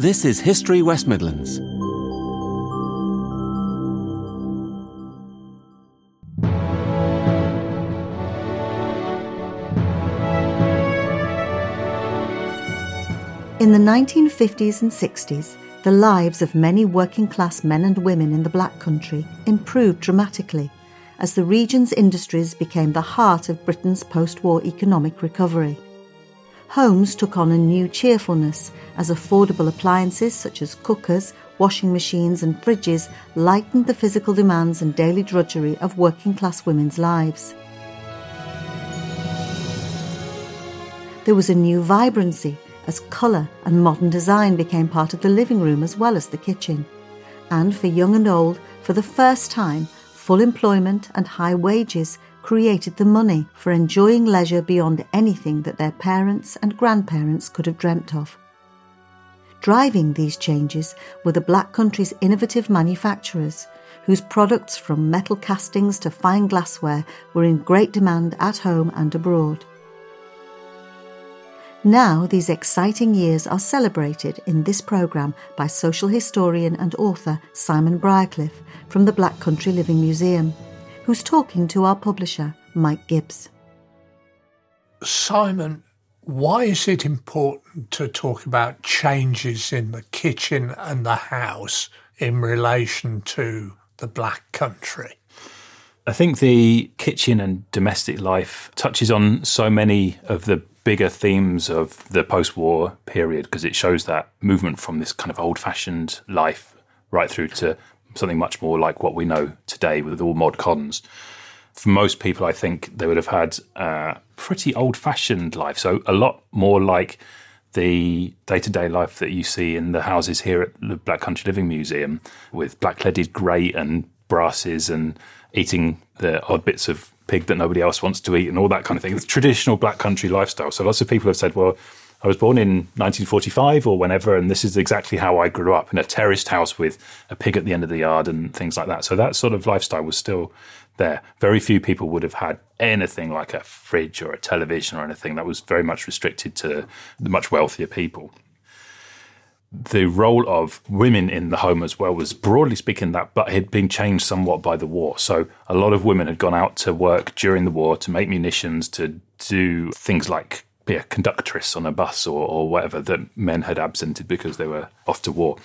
This is History West Midlands. In the 1950s and 60s, the lives of many working class men and women in the Black Country improved dramatically as the region's industries became the heart of Britain's post war economic recovery. Homes took on a new cheerfulness as affordable appliances such as cookers, washing machines, and fridges lightened the physical demands and daily drudgery of working class women's lives. There was a new vibrancy as colour and modern design became part of the living room as well as the kitchen. And for young and old, for the first time, full employment and high wages created the money for enjoying leisure beyond anything that their parents and grandparents could have dreamt of. Driving these changes were the Black Country's innovative manufacturers, whose products from metal castings to fine glassware were in great demand at home and abroad. Now, these exciting years are celebrated in this programme by social historian and author Simon Briercliffe from the Black Country Living Museum, who's talking to our publisher, Mike Gibbs. Simon, why is it important to talk about changes in the kitchen and the house in relation to the Black Country? I think the kitchen and domestic life touches on so many of the bigger themes of the post war period because it shows that movement from this kind of old fashioned life right through to something much more like what we know today with all mod cons. For most people, I think they would have had a pretty old fashioned life. So, a lot more like the day to day life that you see in the houses here at the Black Country Living Museum with black leaded grate and brasses and eating the odd bits of pig that nobody else wants to eat and all that kind of thing. It's traditional black country lifestyle. So lots of people have said, well, I was born in 1945 or whenever, and this is exactly how I grew up in a terraced house with a pig at the end of the yard and things like that. So that sort of lifestyle was still there. Very few people would have had anything like a fridge or a television or anything. That was very much restricted to the much wealthier people the role of women in the home as well was broadly speaking that, but had been changed somewhat by the war. So a lot of women had gone out to work during the war to make munitions, to do things like a conductress on a bus or, or whatever that men had absented because they were off to war.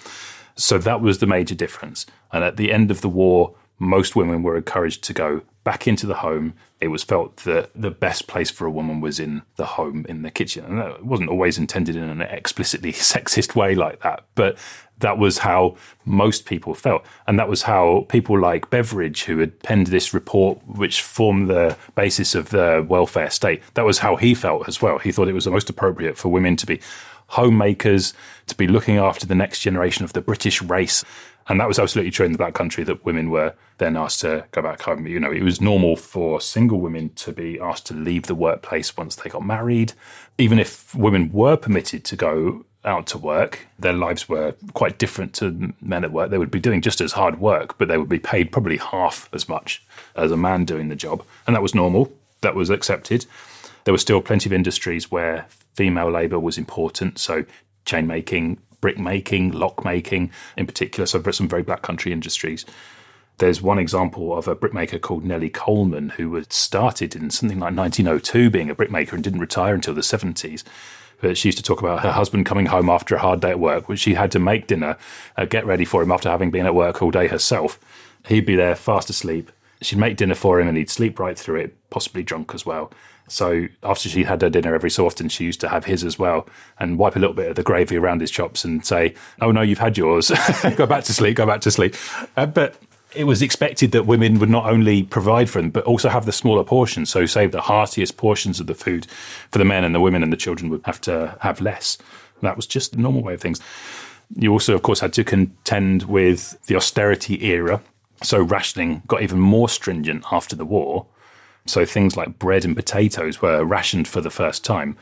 So that was the major difference. And at the end of the war, most women were encouraged to go back into the home. It was felt that the best place for a woman was in the home, in the kitchen. And that wasn't always intended in an explicitly sexist way like that, but that was how most people felt. And that was how people like Beveridge, who had penned this report, which formed the basis of the welfare state, that was how he felt as well. He thought it was the most appropriate for women to be homemakers, to be looking after the next generation of the British race. And that was absolutely true in the Black Country that women were then asked to go back home. You know, it was normal for single women to be asked to leave the workplace once they got married. Even if women were permitted to go out to work, their lives were quite different to men at work. They would be doing just as hard work, but they would be paid probably half as much as a man doing the job. And that was normal, that was accepted. There were still plenty of industries where female labour was important. So, chain making, brick making, lock making in particular. So, some very black country industries. There's one example of a brickmaker called Nellie Coleman who had started in something like 1902 being a brickmaker and didn't retire until the 70s. But she used to talk about her husband coming home after a hard day at work, which she had to make dinner, uh, get ready for him after having been at work all day herself. He'd be there fast asleep. She'd make dinner for him and he'd sleep right through it, possibly drunk as well. So after she had her dinner every so often, she used to have his as well and wipe a little bit of the gravy around his chops and say, "Oh no, you've had yours. go back to sleep. Go back to sleep." Uh, but it was expected that women would not only provide for them, but also have the smaller portions. So save the heartiest portions of the food for the men, and the women and the children would have to have less. That was just the normal way of things. You also, of course, had to contend with the austerity era. So rationing got even more stringent after the war so things like bread and potatoes were rationed for the first time.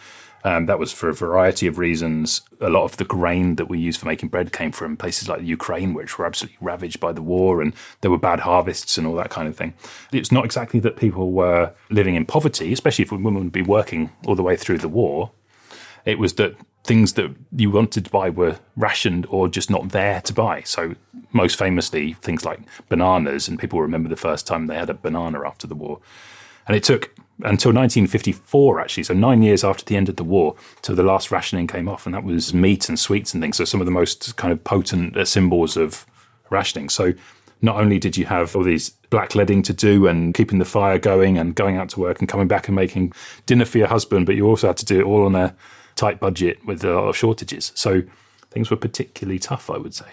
Um, that was for a variety of reasons. A lot of the grain that we use for making bread came from places like Ukraine, which were absolutely ravaged by the war, and there were bad harvests and all that kind of thing. It's not exactly that people were living in poverty, especially if women would be working all the way through the war. It was that things that you wanted to buy were rationed or just not there to buy. So, most famously, things like bananas, and people remember the first time they had a banana after the war. And it took until 1954, actually, so nine years after the end of the war, till the last rationing came off, and that was meat and sweets and things. So, some of the most kind of potent uh, symbols of rationing. So, not only did you have all these blackleading to do and keeping the fire going and going out to work and coming back and making dinner for your husband, but you also had to do it all on a tight budget with a lot of shortages. So things were particularly tough, I would say.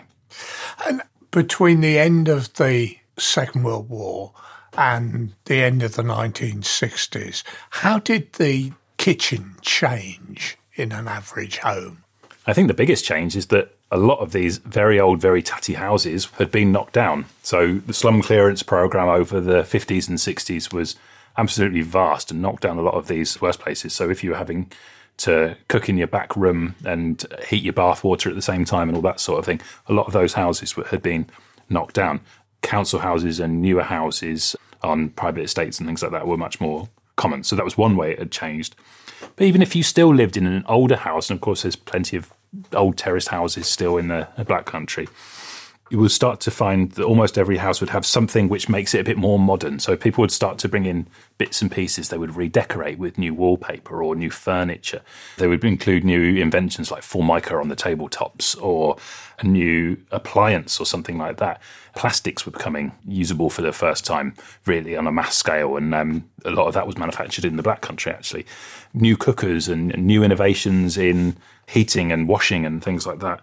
And between the end of the Second World War and the end of the 1960s, how did the kitchen change in an average home? I think the biggest change is that a lot of these very old, very tatty houses had been knocked down. So the slum clearance program over the 50s and 60s was absolutely vast and knocked down a lot of these worst places. So if you were having to cook in your back room and heat your bath water at the same time and all that sort of thing, a lot of those houses had been knocked down. Council houses and newer houses on private estates and things like that were much more common. So that was one way it had changed. But even if you still lived in an older house, and of course there's plenty of old terraced houses still in the, Black Country, you will start to find that almost every house would have something which makes it a bit more modern. So people would start to bring in bits and pieces. They would redecorate with new wallpaper or new furniture. They would include new inventions like formica on the tabletops or a new appliance or something like that. Plastics were becoming usable for the first time, really on a mass scale, and um, a lot of that was manufactured in the Black Country. Actually, new cookers and new innovations in heating and washing and things like that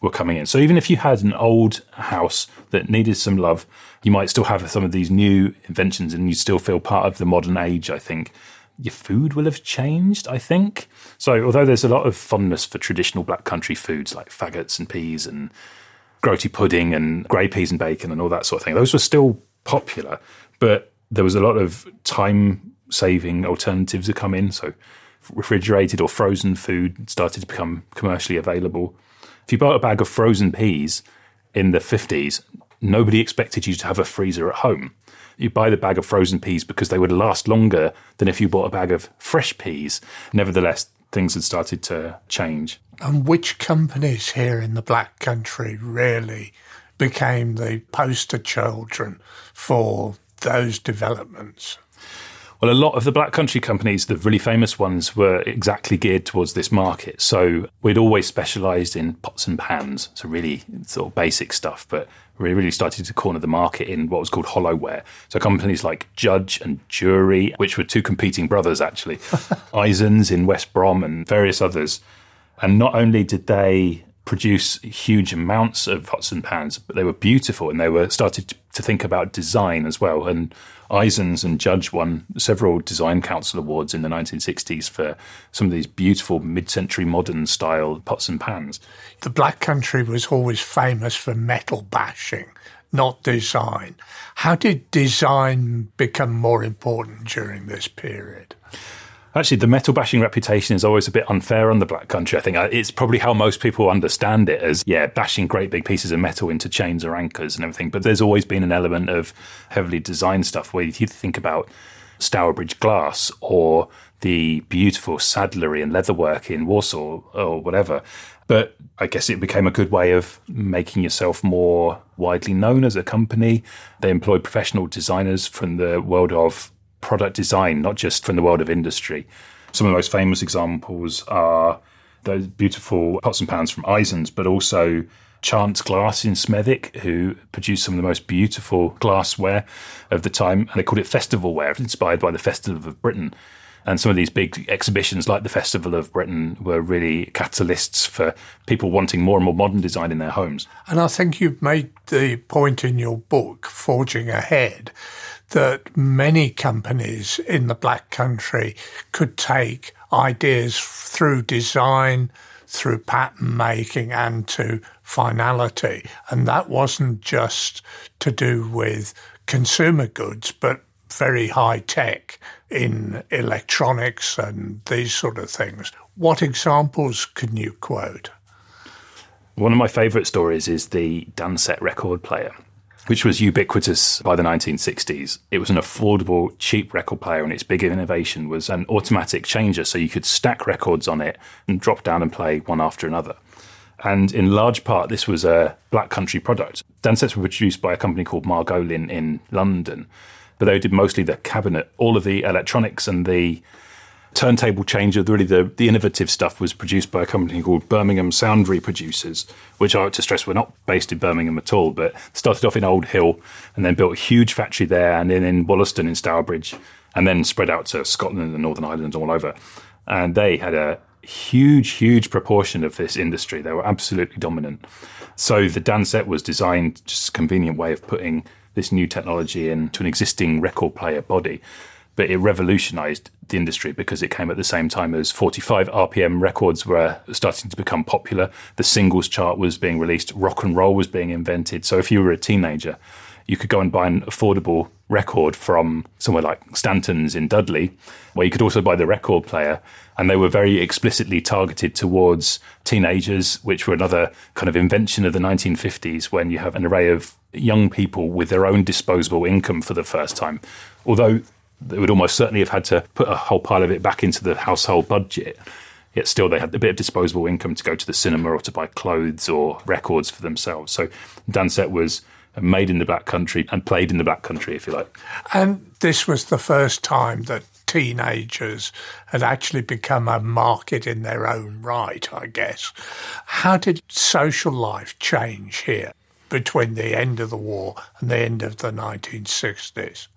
were coming in. So even if you had an old house that needed some love, you might still have some of these new inventions and you still feel part of the modern age, I think. Your food will have changed, I think. So, although there's a lot of fondness for traditional black country foods like faggots and peas and groaty pudding and grey peas and bacon and all that sort of thing, those were still popular. But there was a lot of time saving alternatives to come in. So, refrigerated or frozen food started to become commercially available. If you bought a bag of frozen peas in the 50s, nobody expected you to have a freezer at home. You buy the bag of frozen peas because they would last longer than if you bought a bag of fresh peas. Nevertheless, things had started to change. And which companies here in the Black Country really became the poster children for those developments? Well, a lot of the black country companies, the really famous ones, were exactly geared towards this market. So we'd always specialised in pots and pans, so really sort of basic stuff, but we really started to corner the market in what was called hollowware. So companies like Judge and Jury, which were two competing brothers actually, Izons in West Brom and various others. And not only did they produce huge amounts of pots and pans, but they were beautiful and they were started to think about design as well. And Izons and Judge won several design council awards in the 1960s for some of these beautiful mid-century modern style pots and pans. The Black Country was always famous for metal bashing, not design. How did design become more important during this period? Actually, the metal bashing reputation is always a bit unfair on the Black Country. I think uh, it's probably how most people understand it as, yeah, bashing great big pieces of metal into chains or anchors and everything. But there's always been an element of heavily designed stuff where you think about Stourbridge glass or the beautiful saddlery and leatherwork in Walsall or whatever. But I guess it became a good way of making yourself more widely known as a company. They employed professional designers from the world of product design, not just from the world of industry. Some of the most famous examples are those beautiful pots and pans from Izons, but also Chance Glass in Smethwick, who produced some of the most beautiful glassware of the time, and they called it festival ware, inspired by the Festival of Britain. And some of these big exhibitions, like the Festival of Britain, were really catalysts for people wanting more and more modern design in their homes. And I think you've made the point in your book, Forging Ahead, that many companies in the Black Country could take ideas through design, through pattern making, and to finality. And that wasn't just to do with consumer goods, but very high tech in electronics and these sort of things. What examples can you quote? One of my favourite stories is the Dansette record player. Which was ubiquitous by the 1960s. It was an affordable, cheap record player, and its big innovation was an automatic changer, so you could stack records on it and drop down and play one after another. And in large part, this was a Black Country product. Dansettes were produced by a company called Margolin in London, but they did mostly the cabinet. All of the electronics and the turntable changer, really the, the innovative stuff, was produced by a company called Birmingham Sound Reproducers, which I like to stress were not based in Birmingham at all, but started off in Old Hill and then built a huge factory there and then in Wollaston in Stourbridge and then spread out to Scotland and the Northern Ireland all over. And they had a huge, huge proportion of this industry. They were absolutely dominant. So the Dansette was designed just a convenient way of putting this new technology into an existing record player body but it revolutionized the industry because it came at the same time as 45 RPM records were starting to become popular. The singles chart was being released, rock and roll was being invented. So if you were a teenager, you could go and buy an affordable record from somewhere like Stanton's in Dudley, where you could also buy the record player. And they were very explicitly targeted towards teenagers, which were another kind of invention of the 1950s when you have an array of young people with their own disposable income for the first time. Although they would almost certainly have had to put a whole pile of it back into the household budget. Yet still, they had a bit of disposable income to go to the cinema or to buy clothes or records for themselves. So Dansette was made in the black country and played in the black country, if you like. And this was the first time that teenagers had actually become a market in their own right, I guess. How did social life change here between the end of the war and the end of the 1960s?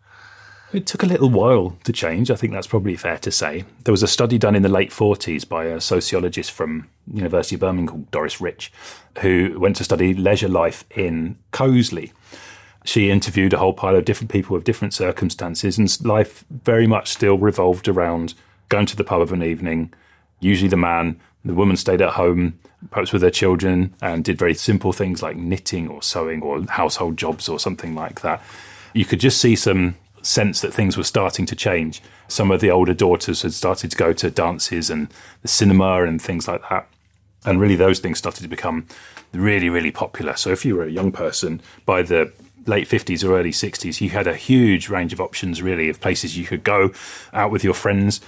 It took a little while to change. I think that's probably fair to say. There was a study done in the late 40s by a sociologist from University of Birmingham called Doris Rich, who went to study leisure life in Coseley. She interviewed a whole pile of different people with different circumstances, and life very much still revolved around going to the pub of an evening. Usually, the man, the woman stayed at home, perhaps with their children, and did very simple things like knitting or sewing or household jobs or something like that. You could just see some sense that things were starting to change. Some of the older daughters had started to go to dances and the cinema and things like that. And really, those things started to become really, really popular. So, if you were a young person by the late 50s or early 60s, you had a huge range of options, really, of places you could go out with your friends.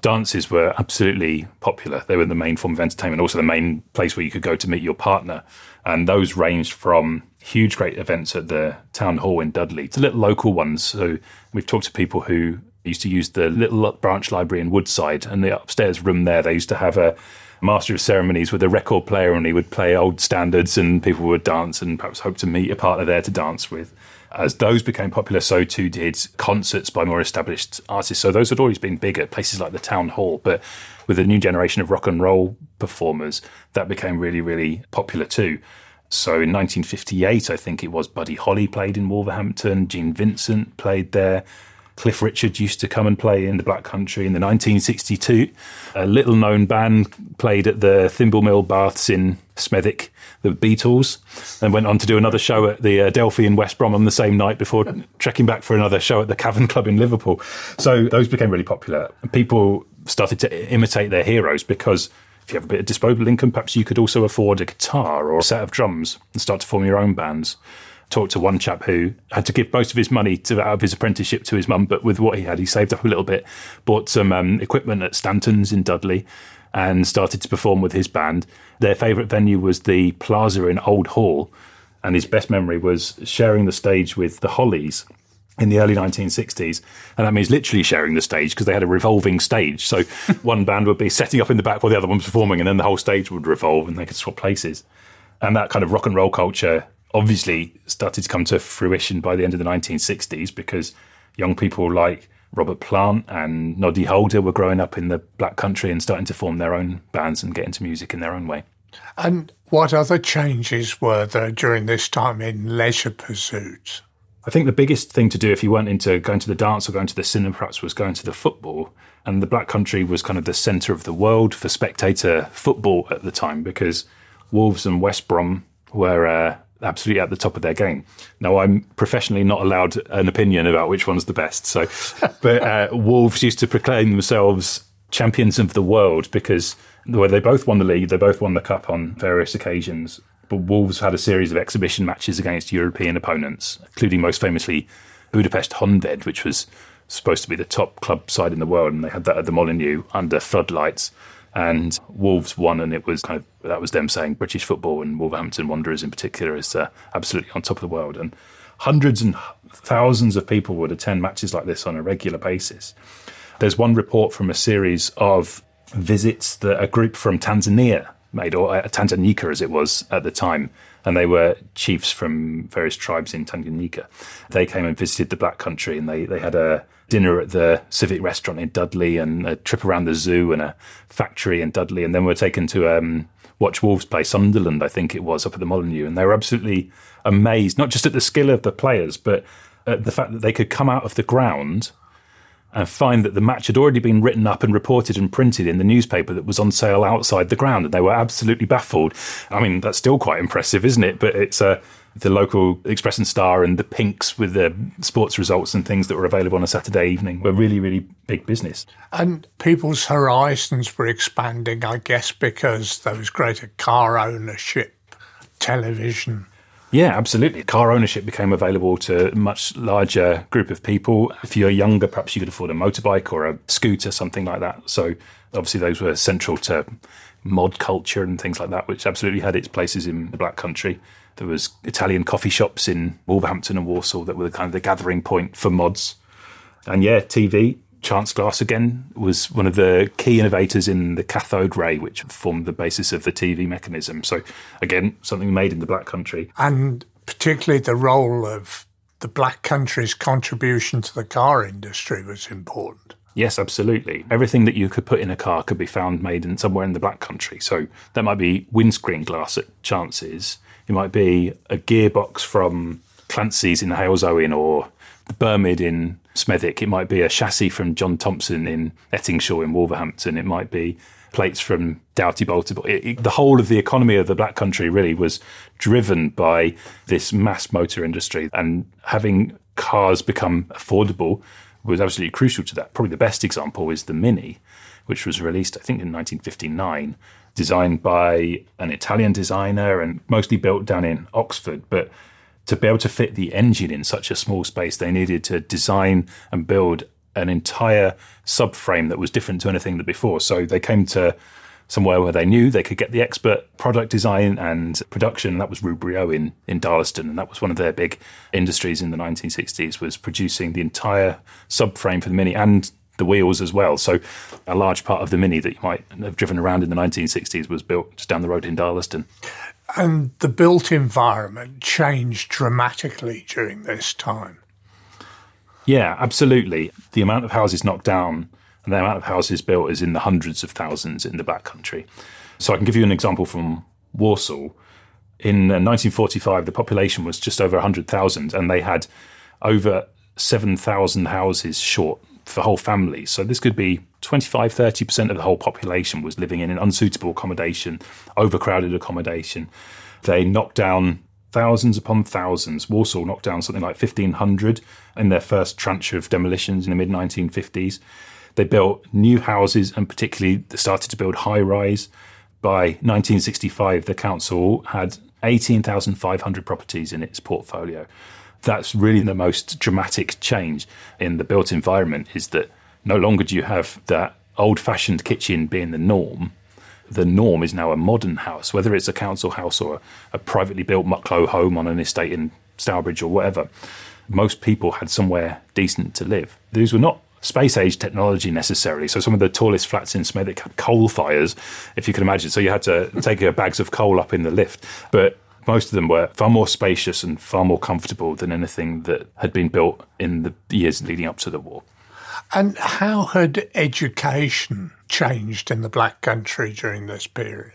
Dances were absolutely popular. They were the main form of entertainment, also the main place where you could go to meet your partner. And those ranged from huge, great events at the town hall in Dudley to little local ones. So we've talked to people who used to use the little branch library in Woodside and the upstairs room there. They used to have a master of ceremonies with a record player and he would play old standards and people would dance and perhaps hope to meet a partner there to dance with. As those became popular, so too did concerts by more established artists. So those had always been big at places like the town hall, but with a new generation of rock and roll performers, that became really, really popular too. So in 1958, I think it was Buddy Holly played in Wolverhampton, Gene Vincent played there. Cliff Richard used to come and play in the Black Country in the 1962. A little known band played at the Thimble Mill Baths in Smethwick, the Beatles, and went on to do another show at the uh, Adelphi in West Brom on the same night before trekking back for another show at the Cavern Club in Liverpool. So those became really popular. People started to imitate their heroes because if you have a bit of disposable income, perhaps you could also afford a guitar or a set of drums and start to form your own bands. Talked to one chap who had to give most of his money to out of his apprenticeship to his mum, but with what he had, he saved up a little bit, bought some um, equipment at Stanton's in Dudley, and started to perform with his band. Their favourite venue was the Plaza in Old Hill, and his best memory was sharing the stage with the Hollies in the early 1960s. And that means literally sharing the stage because they had a revolving stage. So one band would be setting up in the back while the other one was performing, and then the whole stage would revolve and they could swap places. And that kind of rock and roll culture obviously started to come to fruition by the end of the 1960s because young people like Robert Plant and Noddy Holder were growing up in the black country and starting to form their own bands and get into music in their own way. And what other changes were there during this time in leisure pursuits? I think the biggest thing to do if you weren't into going to the dance or going to the cinema, perhaps, was going to the football. And the Black Country was kind of the centre of the world for spectator football at the time because Wolves and West Brom were uh, absolutely at the top of their game. Now, I'm professionally not allowed an opinion about which one's the best. So, but uh, Wolves used to proclaim themselves champions of the world because where they both won the league, they both won the cup on various occasions But Wolves had a series of exhibition matches against European opponents, including most famously Budapest Honved, which was supposed to be the top club side in the world, and they had that at the Molineux under floodlights. And Wolves won, and it was kind of that was them saying British football and Wolverhampton Wanderers in particular is uh, absolutely on top of the world. And hundreds and thousands of people would attend matches like this on a regular basis. There's one report from a series of visits that a group from Tanzania made, or uh, Tanganyika as it was at the time, and they were chiefs from various tribes in Tanganyika. They came and visited the Black Country, and they, they had a dinner at the Civic Restaurant in Dudley, and a trip around the zoo and a factory in Dudley, and then were taken to um, watch Wolves play Sunderland, I think it was, up at the Molineux, and they were absolutely amazed, not just at the skill of the players, but at the fact that they could come out of the ground and find that the match had already been written up and reported and printed in the newspaper that was on sale outside the ground, and they were absolutely baffled. I mean, that's still quite impressive, isn't it? But it's uh, the local Express and Star and the Pinks with the sports results and things that were available on a Saturday evening were really, really big business. And people's horizons were expanding, I guess, because there was greater car ownership, television yeah, absolutely. Car ownership became available to a much larger group of people. If you're younger, perhaps you could afford a motorbike or a scooter, something like that. So obviously those were central to mod culture and things like that, which absolutely had its places in the Black Country. There was Italian coffee shops in Wolverhampton and Walsall that were kind of the gathering point for mods. And yeah, TV Chance Glass again was one of the key innovators in the cathode ray, which formed the basis of the TV mechanism. So, again, something made in the Black Country. And particularly the role of the Black Country's contribution to the car industry was important. Yes, absolutely. Everything that you could put in a car could be found made in somewhere in the Black Country. So that might be windscreen glass at Chances. It might be a gearbox from Clancy's in Halesowen or the Birmid in Smethwick. It might be a chassis from John Thompson in Ettingshall in Wolverhampton. It might be plates from Doughty Boulter. It, it, the whole of the economy of the Black Country really was driven by this mass motor industry, and having cars become affordable was absolutely crucial to that. Probably the best example is the Mini, which was released, I think, in 1959, designed by an Italian designer and mostly built down in Oxford, but to be able to fit the engine in such a small space, they needed to design and build an entire subframe that was different to anything that before. So they came to somewhere where they knew they could get the expert product design and production. And that was Rubery Owen in, in Darlaston. And that was one of their big industries in the 1960s was producing the entire subframe for the Mini and the wheels as well. So a large part of the Mini that you might have driven around in the 1960s was built just down the road in Darlaston. And the built environment changed dramatically during this time. Yeah, absolutely. The amount of houses knocked down and the amount of houses built is in the hundreds of thousands in the back country. So I can give you an example from Walsall. In uh, 1945, the population was just over 100,000 and they had over 7,000 houses short for whole families. So this could be 25, 30% of the whole population was living in an unsuitable accommodation, overcrowded accommodation. They knocked down thousands upon thousands. Walsall knocked down something like 1,500 in their first tranche of demolitions in the mid 1950s. They built new houses and particularly started to build high rise. By 1965, the council had 18,500 properties in its portfolio. That's really the most dramatic change in the built environment is that no longer do you have that old fashioned kitchen being the norm. The norm is now a modern house, whether it's a council house or a, a privately built mucklow home on an estate in Stourbridge or whatever. Most people had somewhere decent to live. These were not space age technology necessarily. So some of the tallest flats in Smethwick had coal fires, if you can imagine. So you had to take your bags of coal up in the lift. But most of them were far more spacious and far more comfortable than anything that had been built in the years leading up to the war. And how had education changed in the Black Country during this period?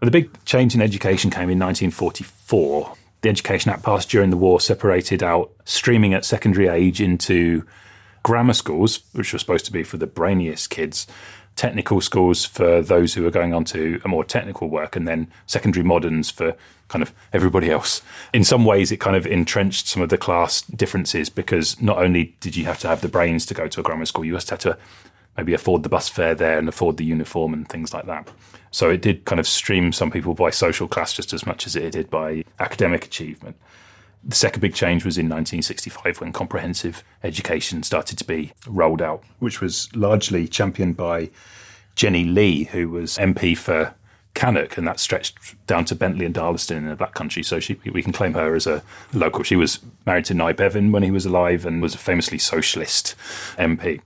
Well, the big change in education came in 1944. The Education Act passed during the war separated out streaming at secondary age into grammar schools, which were supposed to be for the brainiest kids, technical schools for those who are going on to a more technical work, and then secondary moderns for kind of everybody else. In some ways, it kind of entrenched some of the class differences because not only did you have to have the brains to go to a grammar school, you had to maybe afford the bus fare there and afford the uniform and things like that. So it did kind of stream some people by social class just as much as it did by academic achievement. The second big change was in 1965 when comprehensive education started to be rolled out, which was largely championed by Jenny Lee, who was MP for Cannock, and that stretched down to Bentley and Darlaston in the Black Country. So she, we can claim her as a local. She was married to Nye Bevan when he was alive and was a famously socialist MP.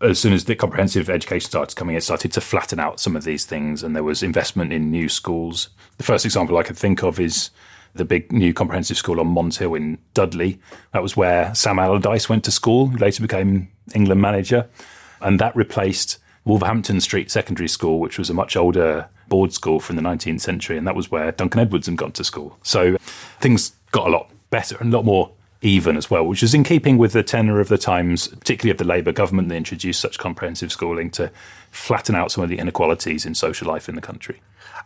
As soon as the comprehensive education started coming, it started to flatten out some of these things, and there was investment in new schools. The first example I could think of is the big new comprehensive school on Mons Hill in Dudley. That was where Sam Allardyce went to school, who later became England manager, and that replaced Wolverhampton Street Secondary School, which was a much older board school from the 19th century, and that was where Duncan Edwards had gone to school. So things got a lot better and a lot more even as well, which is in keeping with the tenor of the times, particularly of the Labour government that introduced such comprehensive schooling to flatten out some of the inequalities in social life in the country.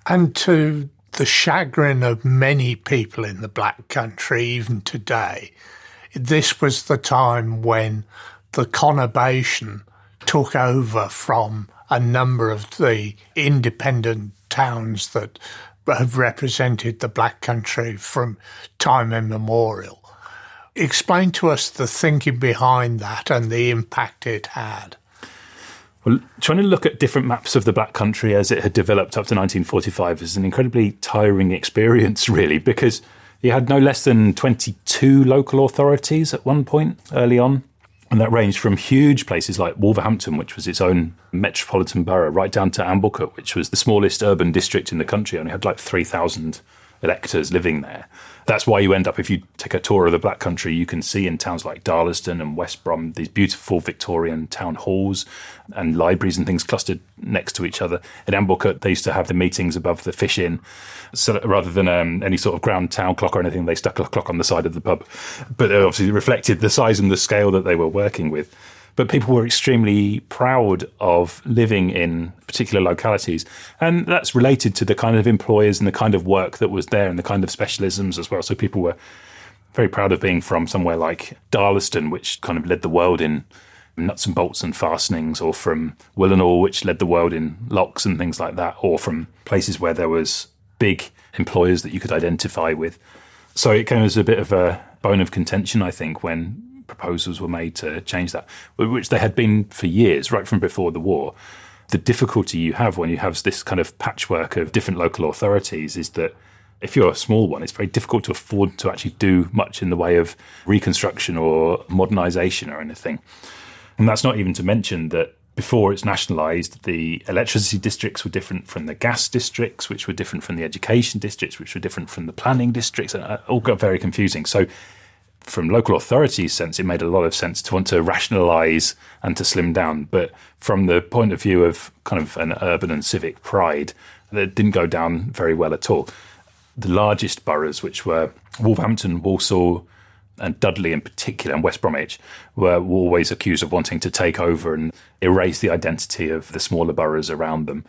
And to the chagrin of many people in the Black Country, even today, this was the time when the conurbation took over from a number of the independent towns that have represented the Black Country from time immemorial. Explain to us the thinking behind that and the impact it had. Well, trying to look at different maps of the Black Country as it had developed up to 1945 is an incredibly tiring experience, really, because you had no less than 22 local authorities at one point early on. And that ranged from huge places like Wolverhampton, which was its own metropolitan borough, right down to Amblecote, which was the smallest urban district in the country, only had like 3,000 electors living there. That's why you end up, if you take a tour of the Black Country, you can see in towns like Darlaston and West Brom these beautiful Victorian town halls and libraries and things clustered next to each other. In Amblecote, they used to have the meetings above the fish inn. So rather than um, any sort of ground town clock or anything, they stuck a clock on the side of the pub. But obviously reflected the size and the scale that they were working with but people were extremely proud of living in particular localities. And that's related to the kind of employers and the kind of work that was there and the kind of specialisms as well. So people were very proud of being from somewhere like Darlaston, which kind of led the world in nuts and bolts and fastenings, or from Willenhall, which led the world in locks and things like that, or from places where there was big employers that you could identify with. So it came as a bit of a bone of contention, I think, when proposals were made to change that, which they had been for years, right from before the war. The difficulty you have when you have this kind of patchwork of different local authorities is that if you're a small one, it's very difficult to afford to actually do much in the way of reconstruction or modernisation or anything. And that's not even to mention that before it's nationalised, the electricity districts were different from the gas districts, which were different from the education districts, which were different from the planning districts, and all got very confusing. So from local authorities' sense, it made a lot of sense to want to rationalise and to slim down. But from the point of view of kind of an urban and civic pride, that didn't go down very well at all. The largest boroughs, which were Wolverhampton, Walsall, and Dudley in particular, and West Bromwich, were, were always accused of wanting to take over and erase the identity of the smaller boroughs around them.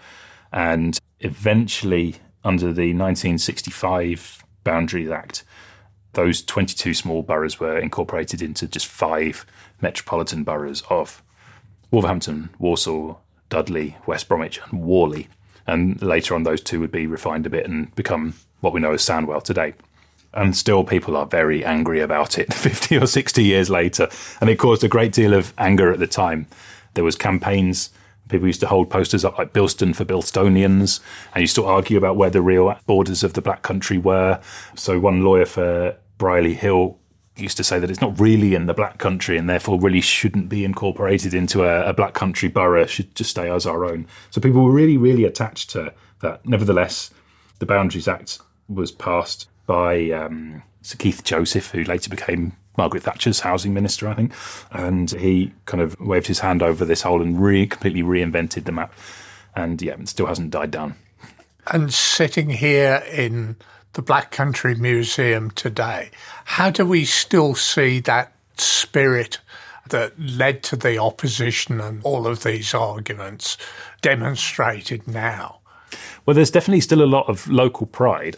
And eventually, under the 1965 Boundaries Act, those 22 small boroughs were incorporated into just five metropolitan boroughs of Wolverhampton, Walsall, Dudley, West Bromwich, and Warley. And later on, those two would be refined a bit and become what we know as Sandwell today. And still, people are very angry about it 50 or 60 years later. And it caused a great deal of anger at the time. There was campaigns People used to hold posters up like Bilston for Bilstonians and used to argue about where the real borders of the black country were. So one lawyer for Brierley Hill used to say that it's not really in the black country and therefore really shouldn't be incorporated into a, a, black country borough, should just stay as our own. So people were really, really attached to that. Nevertheless, the Boundaries Act was passed by um, Sir Keith Joseph, who later became Margaret Thatcher's housing minister, I think. And he kind of waved his hand over this whole and re- completely reinvented the map. And yeah, it still hasn't died down. And sitting here in the Black Country Museum today, how do we still see that spirit that led to the opposition and all of these arguments demonstrated now? Well, there's definitely still a lot of local pride.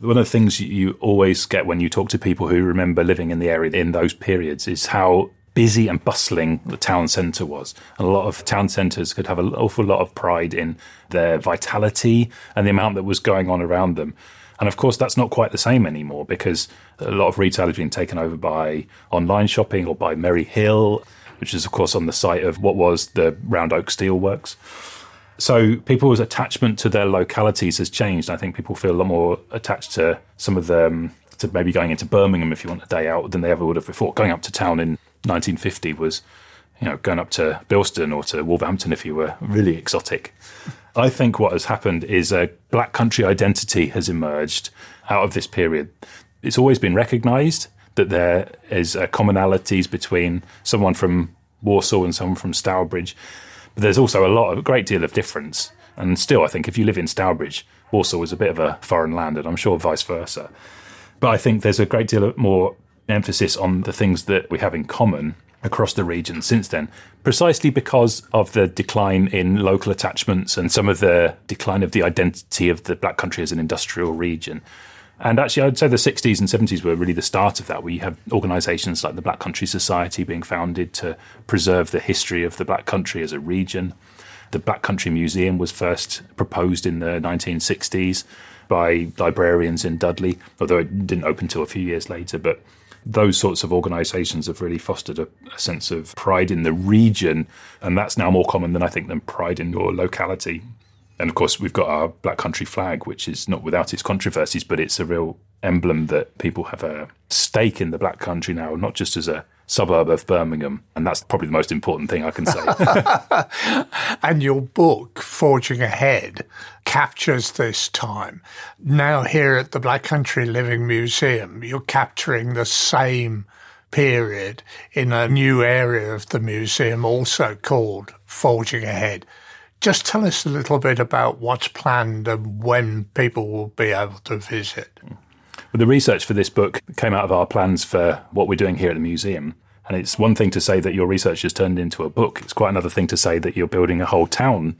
One of the things you always get when you talk to people who remember living in the area in those periods is how busy and bustling the town centre was. And a lot of town centres could have an awful lot of pride in their vitality and the amount that was going on around them. And of course, that's not quite the same anymore because a lot of retail has been taken over by online shopping or by Merry Hill, which is, of course, on the site of what was the Round Oak Steelworks. So people's attachment to their localities has changed. I think people feel a lot more attached to some of them, to maybe going into Birmingham if you want a day out than they ever would have before. Going up to town in 1950 was, you know, going up to Bilston or to Wolverhampton if you were really exotic. I think what has happened is a black country identity has emerged out of this period. It's always been recognised that there is commonalities between someone from Walsall and someone from Stourbridge, but there's also a lot, a great deal of difference. And still, I think if you live in Stourbridge, Walsall is a bit of a foreign land, and I'm sure vice versa. But I think there's a great deal of more emphasis on the things that we have in common across the region since then, precisely because of the decline in local attachments and some of the decline of the identity of the Black Country as an industrial region. And actually, I'd say the 60s and 70s were really the start of that, where you have organisations like the Black Country Society being founded to preserve the history of the Black Country as a region. The Black Country Museum was first proposed in the 1960s by librarians in Dudley, although it didn't open until a few years later. But those sorts of organisations have really fostered a, a, sense of pride in the region, and that's now more common than I think than pride in your locality. And of course, we've got our Black Country flag, which is not without its controversies, but it's a real emblem that people have a stake in the Black Country now, not just as a suburb of Birmingham. And that's probably the most important thing I can say. and your book, Forging Ahead, captures this time. Now, here at the Black Country Living Museum, you're capturing the same period in a new area of the museum, also called Forging Ahead. Just tell us a little bit about what's planned and when people will be able to visit. Well, the research for this book came out of our plans for what we're doing here at the museum. And it's one thing to say that your research has turned into a book. It's quite another thing to say that you're building a whole town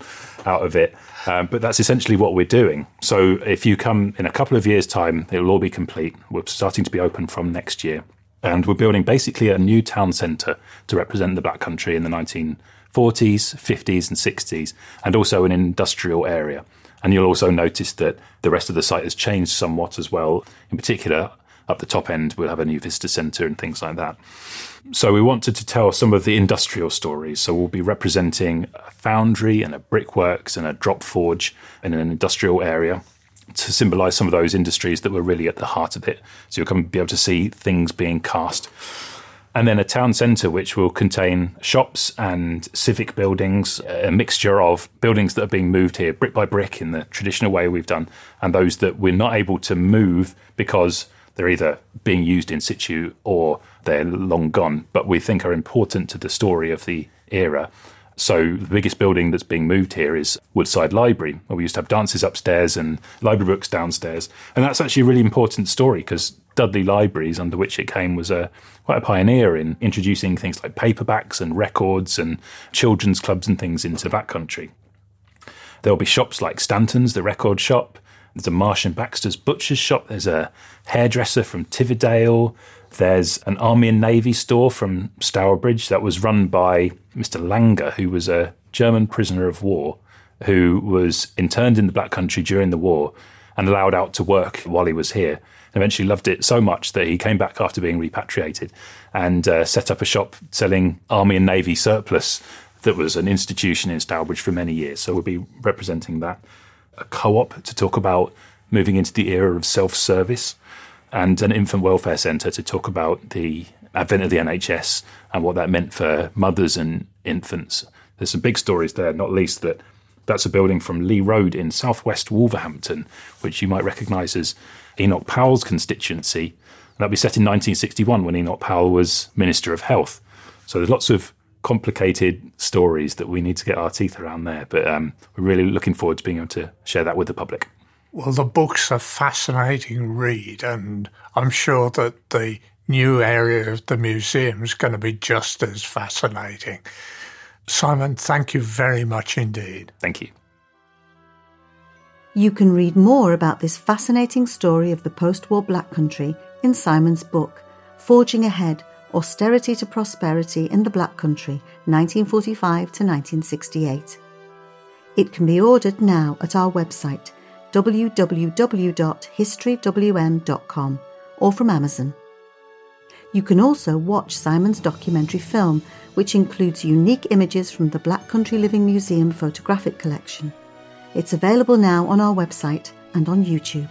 out of it. Um, but that's essentially what we're doing. So if you come in a couple of years' time, it will all be complete. We're starting to be open from next year. And we're building basically a new town centre to represent the Black Country in the 1940s, 50s, and 60s, and also an industrial area. And you'll also notice that the rest of the site has changed somewhat as well. In particular, up the top end, we'll have a new visitor centre and things like that. So we wanted to tell some of the industrial stories. So we'll be representing a foundry and a brickworks and a drop forge in an industrial area to symbolize some of those industries that were really at the heart of it. So you'll come be able to see things being cast. And then a town centre which will contain shops and civic buildings, a mixture of buildings that are being moved here brick by brick in the traditional way we've done, and those that we're not able to move because they're either being used in situ or they're long gone, but we think are important to the story of the era. So the biggest building that's being moved here is Woodside Library, where we used to have dances upstairs and library books downstairs. And that's actually a really important story because Dudley Libraries, under which it came, was a quite a pioneer in introducing things like paperbacks and records and children's clubs and things into that country. There'll be shops like Stanton's, the record shop. There's a Marsh and Baxter's butcher's shop. There's a hairdresser from Tividale. There's an Army and Navy store from Stourbridge that was run by Mr. Langer, who was a German prisoner of war who was interned in the Black Country during the war and allowed out to work while he was here. Eventually loved it so much that he came back after being repatriated and uh, set up a shop selling Army and Navy surplus that was an institution in Stourbridge for many years. So we'll be representing that. A co op to talk about moving into the era of self service and an infant welfare centre to talk about the advent of the NHS and what that meant for mothers and infants. There's some big stories there, not least that that's a building from Lee Road in southwest Wolverhampton, which you might recognise as Enoch Powell's constituency. That'll be set in 1961 when Enoch Powell was Minister of Health. So there's lots of complicated stories that we need to get our teeth around there. But um, we're really looking forward to being able to share that with the public. Well, the book's a fascinating read, and I'm sure that the new area of the museum is going to be just as fascinating. Simon, thank you very much indeed. Thank you. You can read more about this fascinating story of the post war Black Country in Simon's book, Forging Ahead Austerity to Prosperity in the Black Country, 1945 to 1968. It can be ordered now at our website www.historywm.com or from Amazon. You can also watch Simon's documentary film, which includes unique images from the Black Country Living Museum photographic collection. It's available now on our website and on YouTube.